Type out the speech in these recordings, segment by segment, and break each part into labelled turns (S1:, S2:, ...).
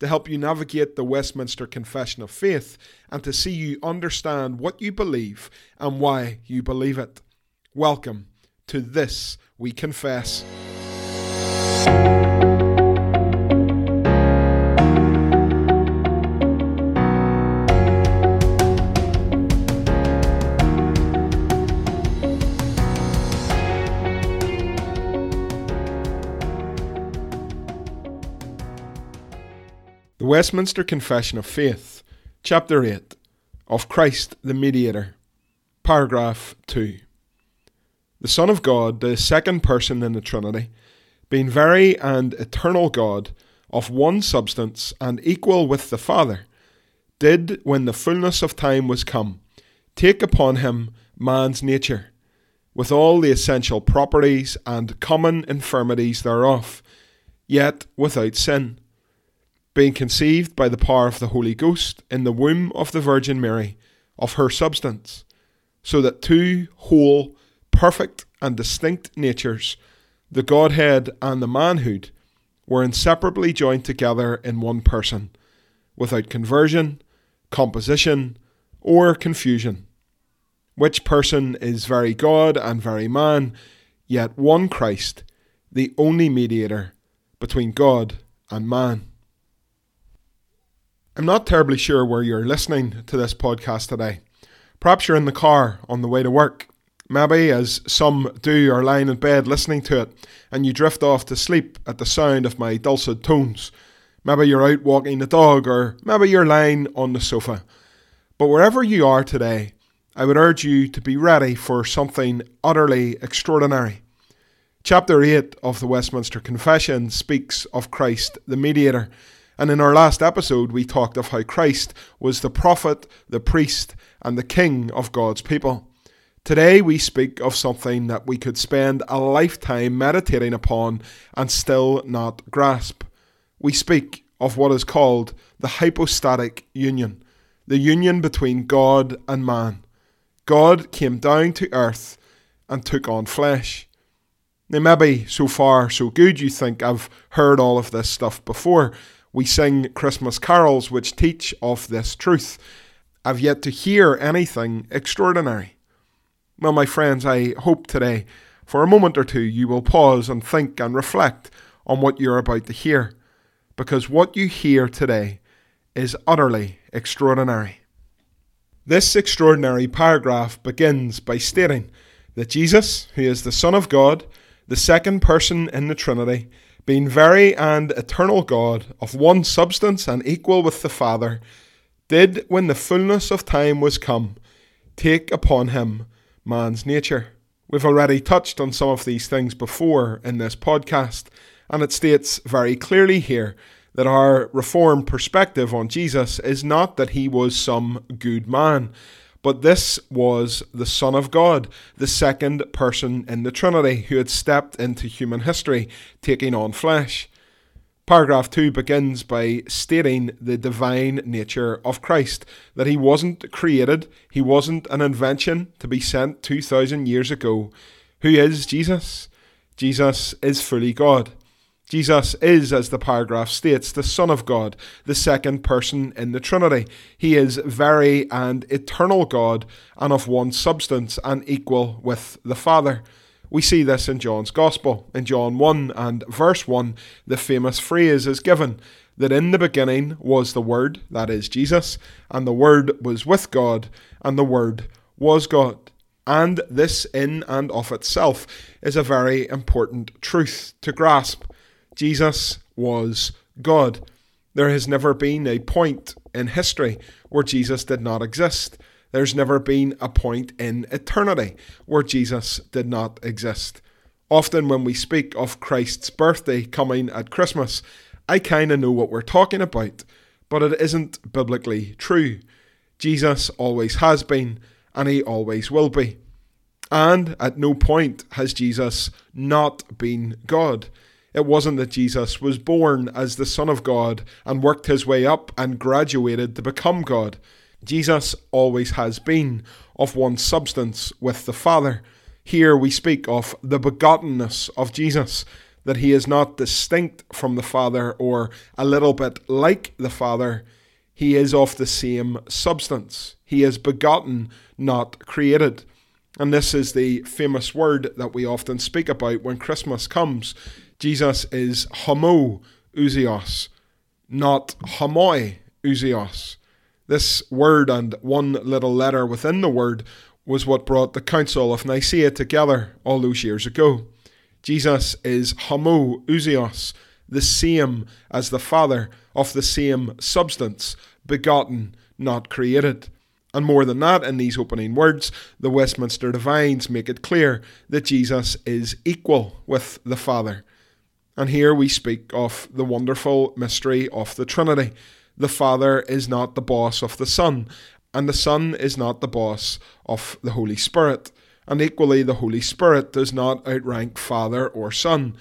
S1: to help you navigate the Westminster Confession of Faith, and to see you understand what you believe and why you believe it. Welcome to This We Confess. Westminster Confession of Faith, Chapter 8 of Christ the Mediator, Paragraph 2. The Son of God, the second person in the Trinity, being very and eternal God, of one substance and equal with the Father, did, when the fullness of time was come, take upon him man's nature, with all the essential properties and common infirmities thereof, yet without sin being conceived by the power of the Holy Ghost in the womb of the Virgin Mary, of her substance, so that two whole, perfect, and distinct natures, the Godhead and the manhood, were inseparably joined together in one person, without conversion, composition, or confusion. Which person is very God and very man, yet one Christ, the only mediator between God and man. I'm not terribly sure where you're listening to this podcast today. Perhaps you're in the car on the way to work. Maybe, as some do, are lying in bed listening to it, and you drift off to sleep at the sound of my dulcet tones. Maybe you're out walking the dog, or maybe you're lying on the sofa. But wherever you are today, I would urge you to be ready for something utterly extraordinary. Chapter 8 of the Westminster Confession speaks of Christ the Mediator and in our last episode, we talked of how Christ was the prophet, the priest, and the king of God's people. Today, we speak of something that we could spend a lifetime meditating upon and still not grasp. We speak of what is called the hypostatic union, the union between God and man. God came down to earth and took on flesh. Now, maybe so far so good you think I've heard all of this stuff before, we sing Christmas carols which teach of this truth. I've yet to hear anything extraordinary. Well, my friends, I hope today, for a moment or two, you will pause and think and reflect on what you're about to hear, because what you hear today is utterly extraordinary. This extraordinary paragraph begins by stating that Jesus, who is the Son of God, the second person in the Trinity, being very and eternal God, of one substance and equal with the Father, did, when the fullness of time was come, take upon him man's nature. We've already touched on some of these things before in this podcast, and it states very clearly here that our Reformed perspective on Jesus is not that he was some good man, but this was the Son of God, the second person in the Trinity, who had stepped into human history, taking on flesh. Paragraph 2 begins by stating the divine nature of Christ, that he wasn't created, he wasn't an invention to be sent 2,000 years ago. Who is Jesus? Jesus is fully God. Jesus is, as the paragraph states, the Son of God, the second person in the Trinity. He is very and eternal God, and of one substance and equal with the Father. We see this in John's Gospel. In John 1 and verse 1, the famous phrase is given that in the beginning was the Word, that is Jesus, and the Word was with God, and the Word was God. And this in and of itself is a very important truth to grasp. Jesus was God. There has never been a point in history where Jesus did not exist. There's never been a point in eternity where Jesus did not exist. Often, when we speak of Christ's birthday coming at Christmas, I kind of know what we're talking about. but it isn't biblically true. Jesus always has been, and he always will be. And at no point has Jesus not been God. It wasn't that Jesus was born as the Son of God and worked his way up and graduated to become God. Jesus always has been of one substance with the Father. Here we speak of the begottenness of Jesus, that he is not distinct from the Father or a little bit like the Father. He is of the same substance. He is begotten, not created. And this is the famous word that we often speak about when Christmas comes. Jesus is homo ousios, not homoi ousios. This word and one little letter within the word was what brought the Council of Nicaea together all those years ago. Jesus is homo ousios, the same as the Father, of the same substance, begotten, not created. And more than that, in these opening words, the Westminster Divines make it clear that Jesus is equal with the Father. And here we speak of the wonderful mystery of the Trinity. The Father is not the boss of the Son, and the Son is not the boss of the Holy Spirit. And equally, the Holy Spirit does not outrank Father or Son.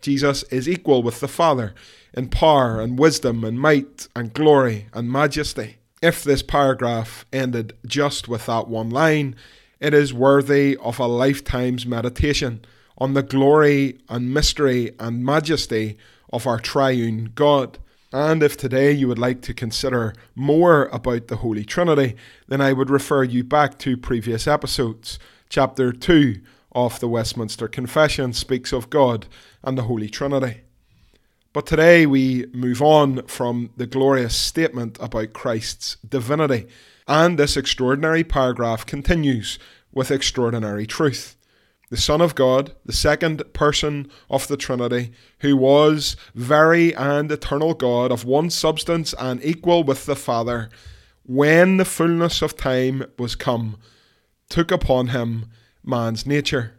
S1: Jesus is equal with the Father in power and wisdom and might and glory and majesty. If this paragraph ended just with that one line, it is worthy of a lifetime's meditation on the glory and mystery and majesty of our triune God. And if today you would like to consider more about the Holy Trinity, then I would refer you back to previous episodes. Chapter 2 of the Westminster Confession speaks of God and the Holy Trinity. But today we move on from the glorious statement about Christ's divinity, and this extraordinary paragraph continues with extraordinary truth. The Son of God, the second person of the Trinity, who was very and eternal God, of one substance and equal with the Father, when the fullness of time was come, took upon him man's nature.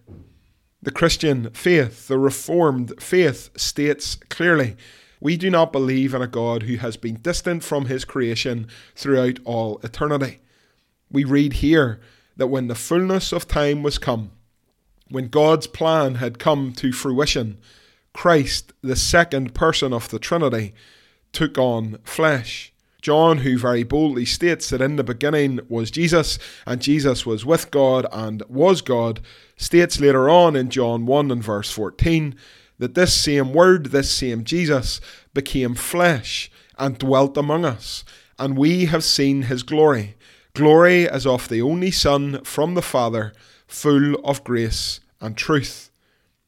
S1: The Christian faith, the Reformed faith, states clearly we do not believe in a God who has been distant from his creation throughout all eternity. We read here that when the fullness of time was come, when God's plan had come to fruition, Christ, the second person of the Trinity, took on flesh. John, who very boldly states that in the beginning was Jesus, and Jesus was with God and was God, states later on in John 1 and verse 14 that this same Word, this same Jesus, became flesh and dwelt among us, and we have seen his glory glory as of the only Son from the Father, full of grace and truth.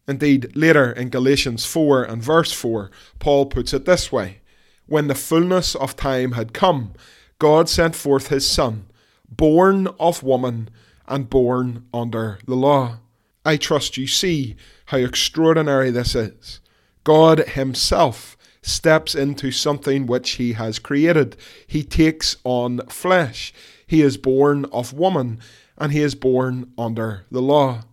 S1: Indeed, later in Galatians 4 and verse 4, Paul puts it this way when the fullness of time had come, God sent forth his Son, born of woman and born under the law. I trust you see how extraordinary this is. God Himself steps into something which He has created. He takes on flesh. He is born of woman and He is born under the law.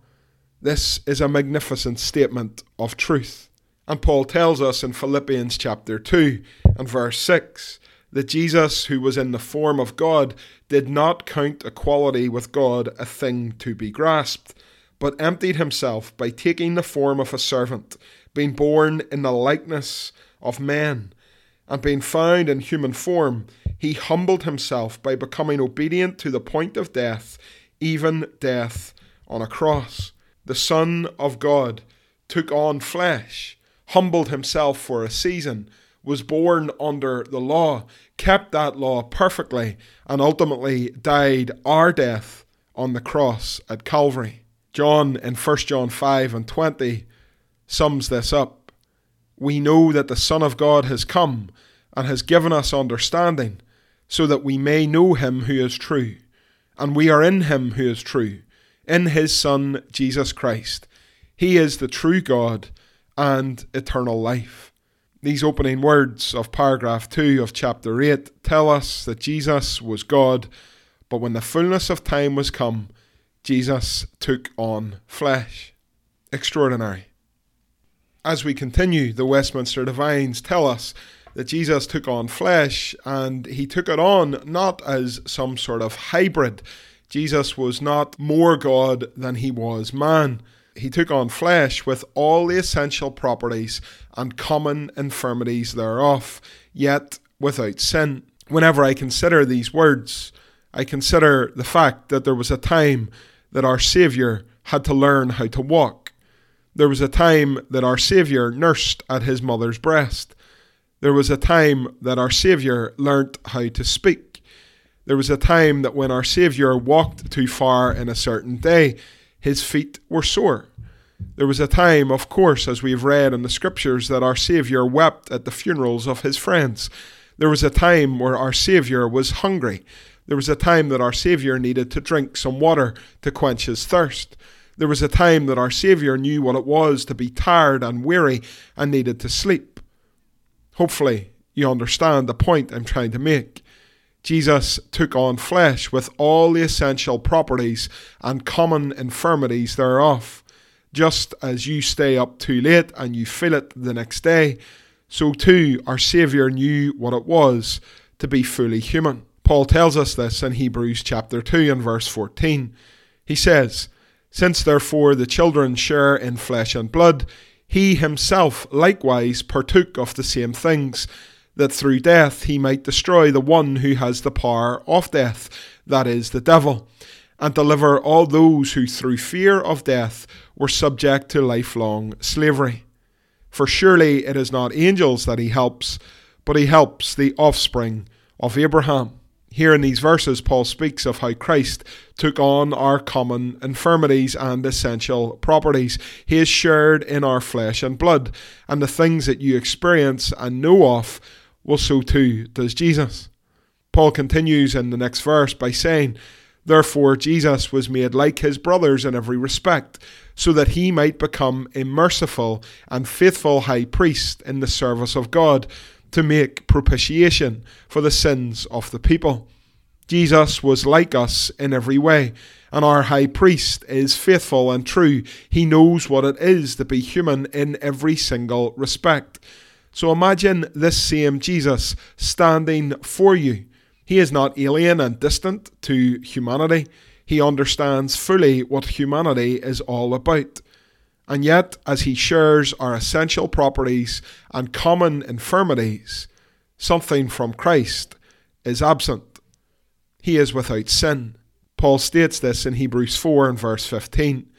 S1: This is a magnificent statement of truth. And Paul tells us in Philippians chapter 2 and verse 6 that Jesus, who was in the form of God, did not count equality with God a thing to be grasped, but emptied himself by taking the form of a servant, being born in the likeness of men. And being found in human form, he humbled himself by becoming obedient to the point of death, even death on a cross. The Son of God took on flesh, humbled himself for a season, was born under the law, kept that law perfectly, and ultimately died our death on the cross at Calvary. John in 1 John 5 and 20 sums this up. We know that the Son of God has come and has given us understanding, so that we may know him who is true. And we are in him who is true, in his Son Jesus Christ. He is the true God and eternal life. These opening words of paragraph 2 of chapter 8 tell us that Jesus was God, but when the fullness of time was come, Jesus took on flesh. Extraordinary. As we continue, the Westminster Divines tell us that Jesus took on flesh and he took it on not as some sort of hybrid. Jesus was not more God than he was man. He took on flesh with all the essential properties and common infirmities thereof, yet without sin. Whenever I consider these words, I consider the fact that there was a time that our Saviour had to learn how to walk. There was a time that our Saviour nursed at his mother's breast. There was a time that our Saviour learnt how to speak. There was a time that when our Saviour walked too far in a certain day, his feet were sore. There was a time, of course, as we've read in the scriptures, that our Saviour wept at the funerals of his friends. There was a time where our Saviour was hungry. There was a time that our Saviour needed to drink some water to quench his thirst. There was a time that our Saviour knew what it was to be tired and weary and needed to sleep. Hopefully, you understand the point I'm trying to make. Jesus took on flesh with all the essential properties and common infirmities thereof. Just as you stay up too late and you feel it the next day, so too our Saviour knew what it was to be fully human. Paul tells us this in Hebrews chapter 2 and verse 14. He says, Since therefore the children share in flesh and blood, he himself likewise partook of the same things, that through death he might destroy the one who has the power of death, that is, the devil, and deliver all those who through fear of death were subject to lifelong slavery. For surely it is not angels that he helps, but he helps the offspring of Abraham. Here in these verses, Paul speaks of how Christ took on our common infirmities and essential properties. He is shared in our flesh and blood, and the things that you experience and know of, well, so too does Jesus. Paul continues in the next verse by saying, Therefore, Jesus was made like his brothers in every respect, so that he might become a merciful and faithful high priest in the service of God to make propitiation for the sins of the people. Jesus was like us in every way, and our high priest is faithful and true. He knows what it is to be human in every single respect. So imagine this same Jesus standing for you. He is not alien and distant to humanity. He understands fully what humanity is all about. And yet, as he shares our essential properties and common infirmities, something from Christ is absent. He is without sin. Paul states this in Hebrews 4 and verse 15.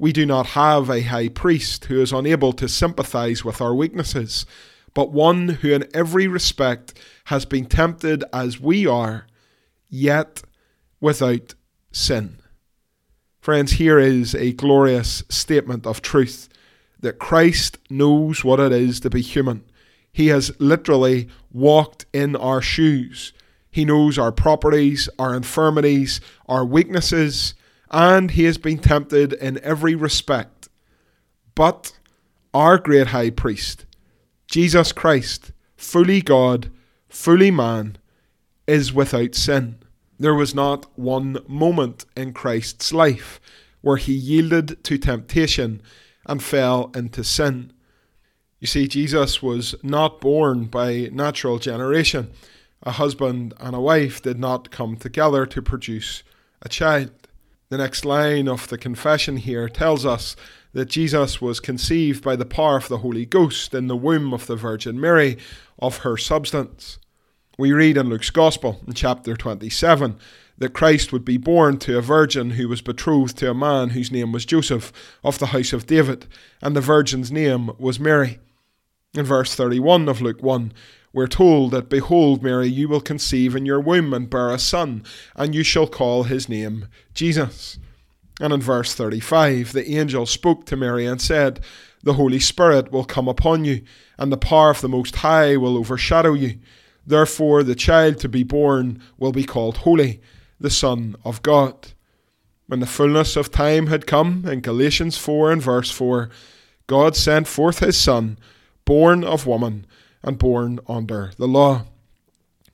S1: We do not have a high priest who is unable to sympathize with our weaknesses, but one who in every respect has been tempted as we are, yet without sin. Friends, here is a glorious statement of truth that Christ knows what it is to be human. He has literally walked in our shoes. He knows our properties, our infirmities, our weaknesses, and he has been tempted in every respect. But our great high priest, Jesus Christ, fully God, fully man, is without sin. There was not one moment in Christ's life where he yielded to temptation and fell into sin. You see, Jesus was not born by natural generation. A husband and a wife did not come together to produce a child. The next line of the confession here tells us that Jesus was conceived by the power of the Holy Ghost in the womb of the Virgin Mary of her substance. We read in Luke's Gospel in chapter 27 that Christ would be born to a virgin who was betrothed to a man whose name was Joseph of the house of David, and the virgin's name was Mary. In verse 31 of Luke 1, we're told that, Behold, Mary, you will conceive in your womb and bear a son, and you shall call his name Jesus. And in verse 35, the angel spoke to Mary and said, The Holy Spirit will come upon you, and the power of the Most High will overshadow you. Therefore, the child to be born will be called Holy, the Son of God. When the fullness of time had come, in Galatians 4 and verse 4, God sent forth his Son, born of woman, and born under the law.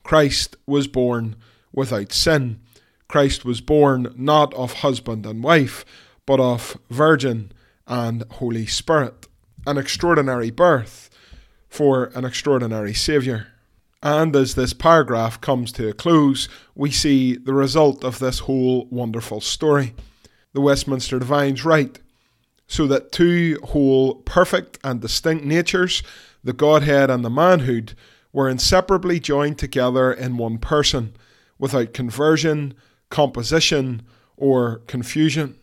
S1: Christ was born without sin. Christ was born not of husband and wife, but of Virgin and Holy Spirit. An extraordinary birth for an extraordinary Saviour. And as this paragraph comes to a close, we see the result of this whole wonderful story. The Westminster Divines write so that two whole, perfect, and distinct natures, the Godhead and the manhood, were inseparably joined together in one person, without conversion, composition, or confusion.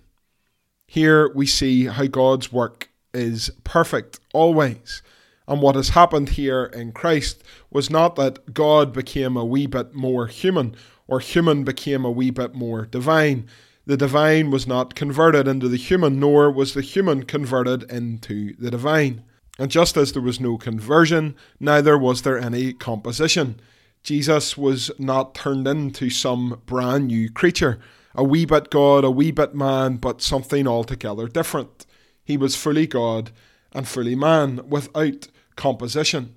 S1: Here we see how God's work is perfect always. And what has happened here in Christ was not that God became a wee bit more human or human became a wee bit more divine. The divine was not converted into the human, nor was the human converted into the divine. And just as there was no conversion, neither was there any composition. Jesus was not turned into some brand new creature, a wee bit God, a wee bit man, but something altogether different. He was fully God and fully man without composition.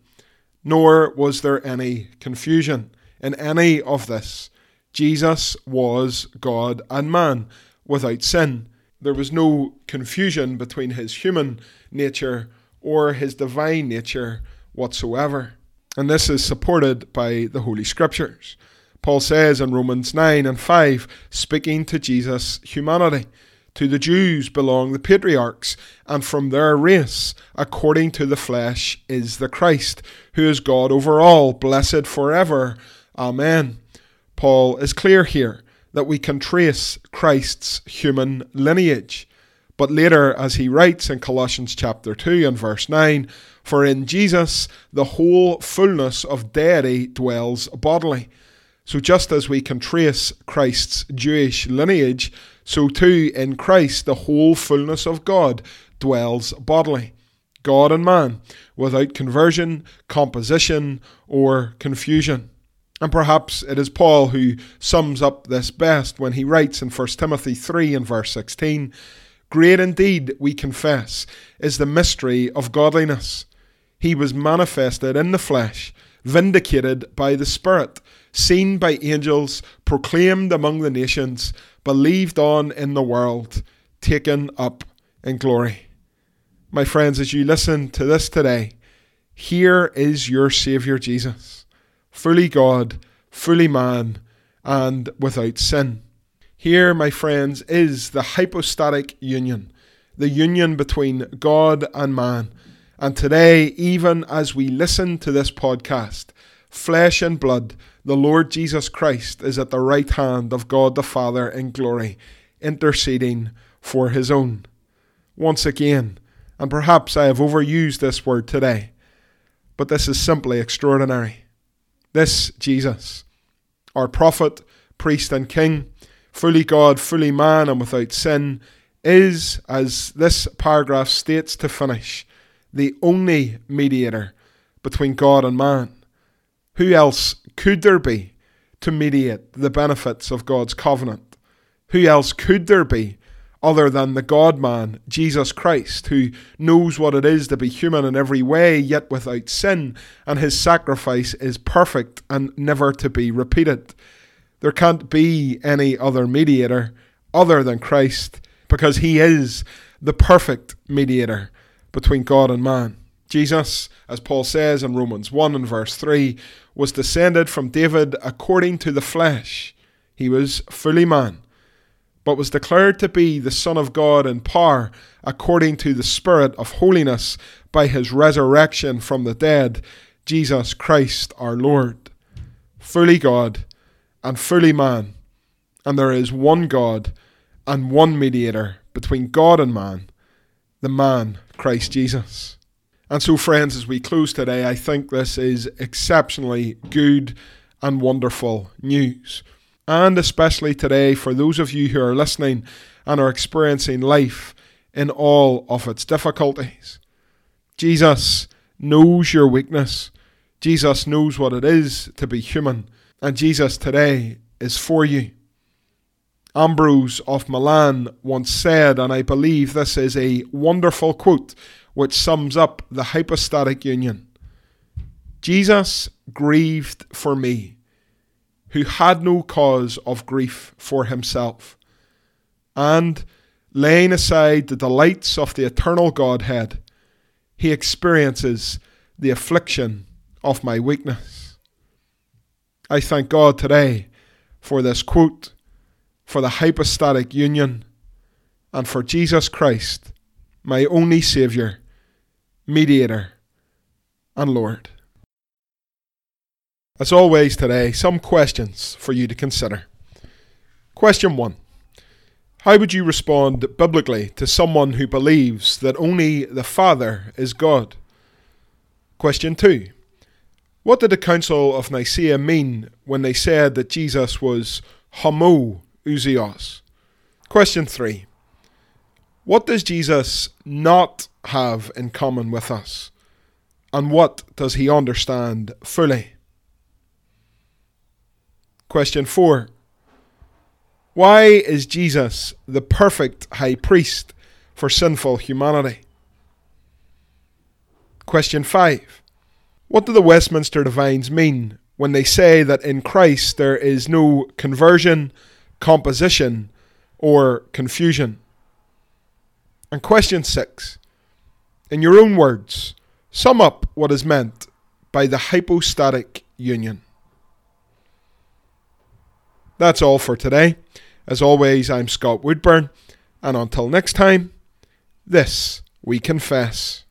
S1: Nor was there any confusion in any of this. Jesus was God and man without sin. There was no confusion between his human nature or his divine nature whatsoever. And this is supported by the Holy Scriptures. Paul says in Romans 9 and 5, speaking to Jesus' humanity, to the Jews belong the patriarchs, and from their race, according to the flesh, is the Christ, who is God over all, blessed forever. Amen. Paul is clear here that we can trace Christ's human lineage. But later, as he writes in Colossians chapter 2 and verse 9, for in Jesus the whole fullness of deity dwells bodily. So just as we can trace Christ's Jewish lineage, so too in Christ the whole fullness of God dwells bodily. God and man, without conversion, composition, or confusion. And perhaps it is Paul who sums up this best when he writes in 1 Timothy 3 and verse 16 Great indeed, we confess, is the mystery of godliness. He was manifested in the flesh, vindicated by the Spirit, seen by angels, proclaimed among the nations believed on in the world, taken up in glory. My friends, as you listen to this today, here is your Saviour Jesus, fully God, fully man, and without sin. Here, my friends, is the hypostatic union, the union between God and man. And today, even as we listen to this podcast, flesh and blood, the Lord Jesus Christ is at the right hand of God the Father in glory, interceding for his own. Once again, and perhaps I have overused this word today, but this is simply extraordinary. This Jesus, our prophet, priest, and king, fully God, fully man, and without sin, is, as this paragraph states to finish, the only mediator between God and man. Who else could there be to mediate the benefits of God's covenant? Who else could there be other than the God man, Jesus Christ, who knows what it is to be human in every way, yet without sin, and his sacrifice is perfect and never to be repeated? There can't be any other mediator other than Christ, because he is the perfect mediator between God and man. Jesus, as Paul says in Romans 1 and verse 3, was descended from David according to the flesh. He was fully man, but was declared to be the Son of God in power according to the Spirit of holiness by his resurrection from the dead, Jesus Christ our Lord. Fully God and fully man, and there is one God and one mediator between God and man, the man, Christ Jesus. And so, friends, as we close today, I think this is exceptionally good and wonderful news. And especially today, for those of you who are listening and are experiencing life in all of its difficulties. Jesus knows your weakness. Jesus knows what it is to be human. And Jesus today is for you. Ambrose of Milan once said, and I believe this is a wonderful quote which sums up the hypostatic union. Jesus grieved for me, who had no cause of grief for himself, and laying aside the delights of the eternal Godhead, he experiences the affliction of my weakness. I thank God today for this quote, for the hypostatic union, and for Jesus Christ, my only Saviour, mediator, and Lord. As always, today, some questions for you to consider. Question 1 How would you respond biblically to someone who believes that only the Father is God? Question 2 What did the Council of Nicaea mean when they said that Jesus was homoousios? Question 3 What does Jesus not have in common with us? And what does he understand fully? Question 4 Why is Jesus the perfect high priest for sinful humanity? Question 5 What do the Westminster Divines mean when they say that in Christ there is no conversion, composition, or confusion? And question 6 In your own words, sum up what is meant by the hypostatic union. That's all for today. As always, I'm Scott Woodburn, and until next time, this we confess.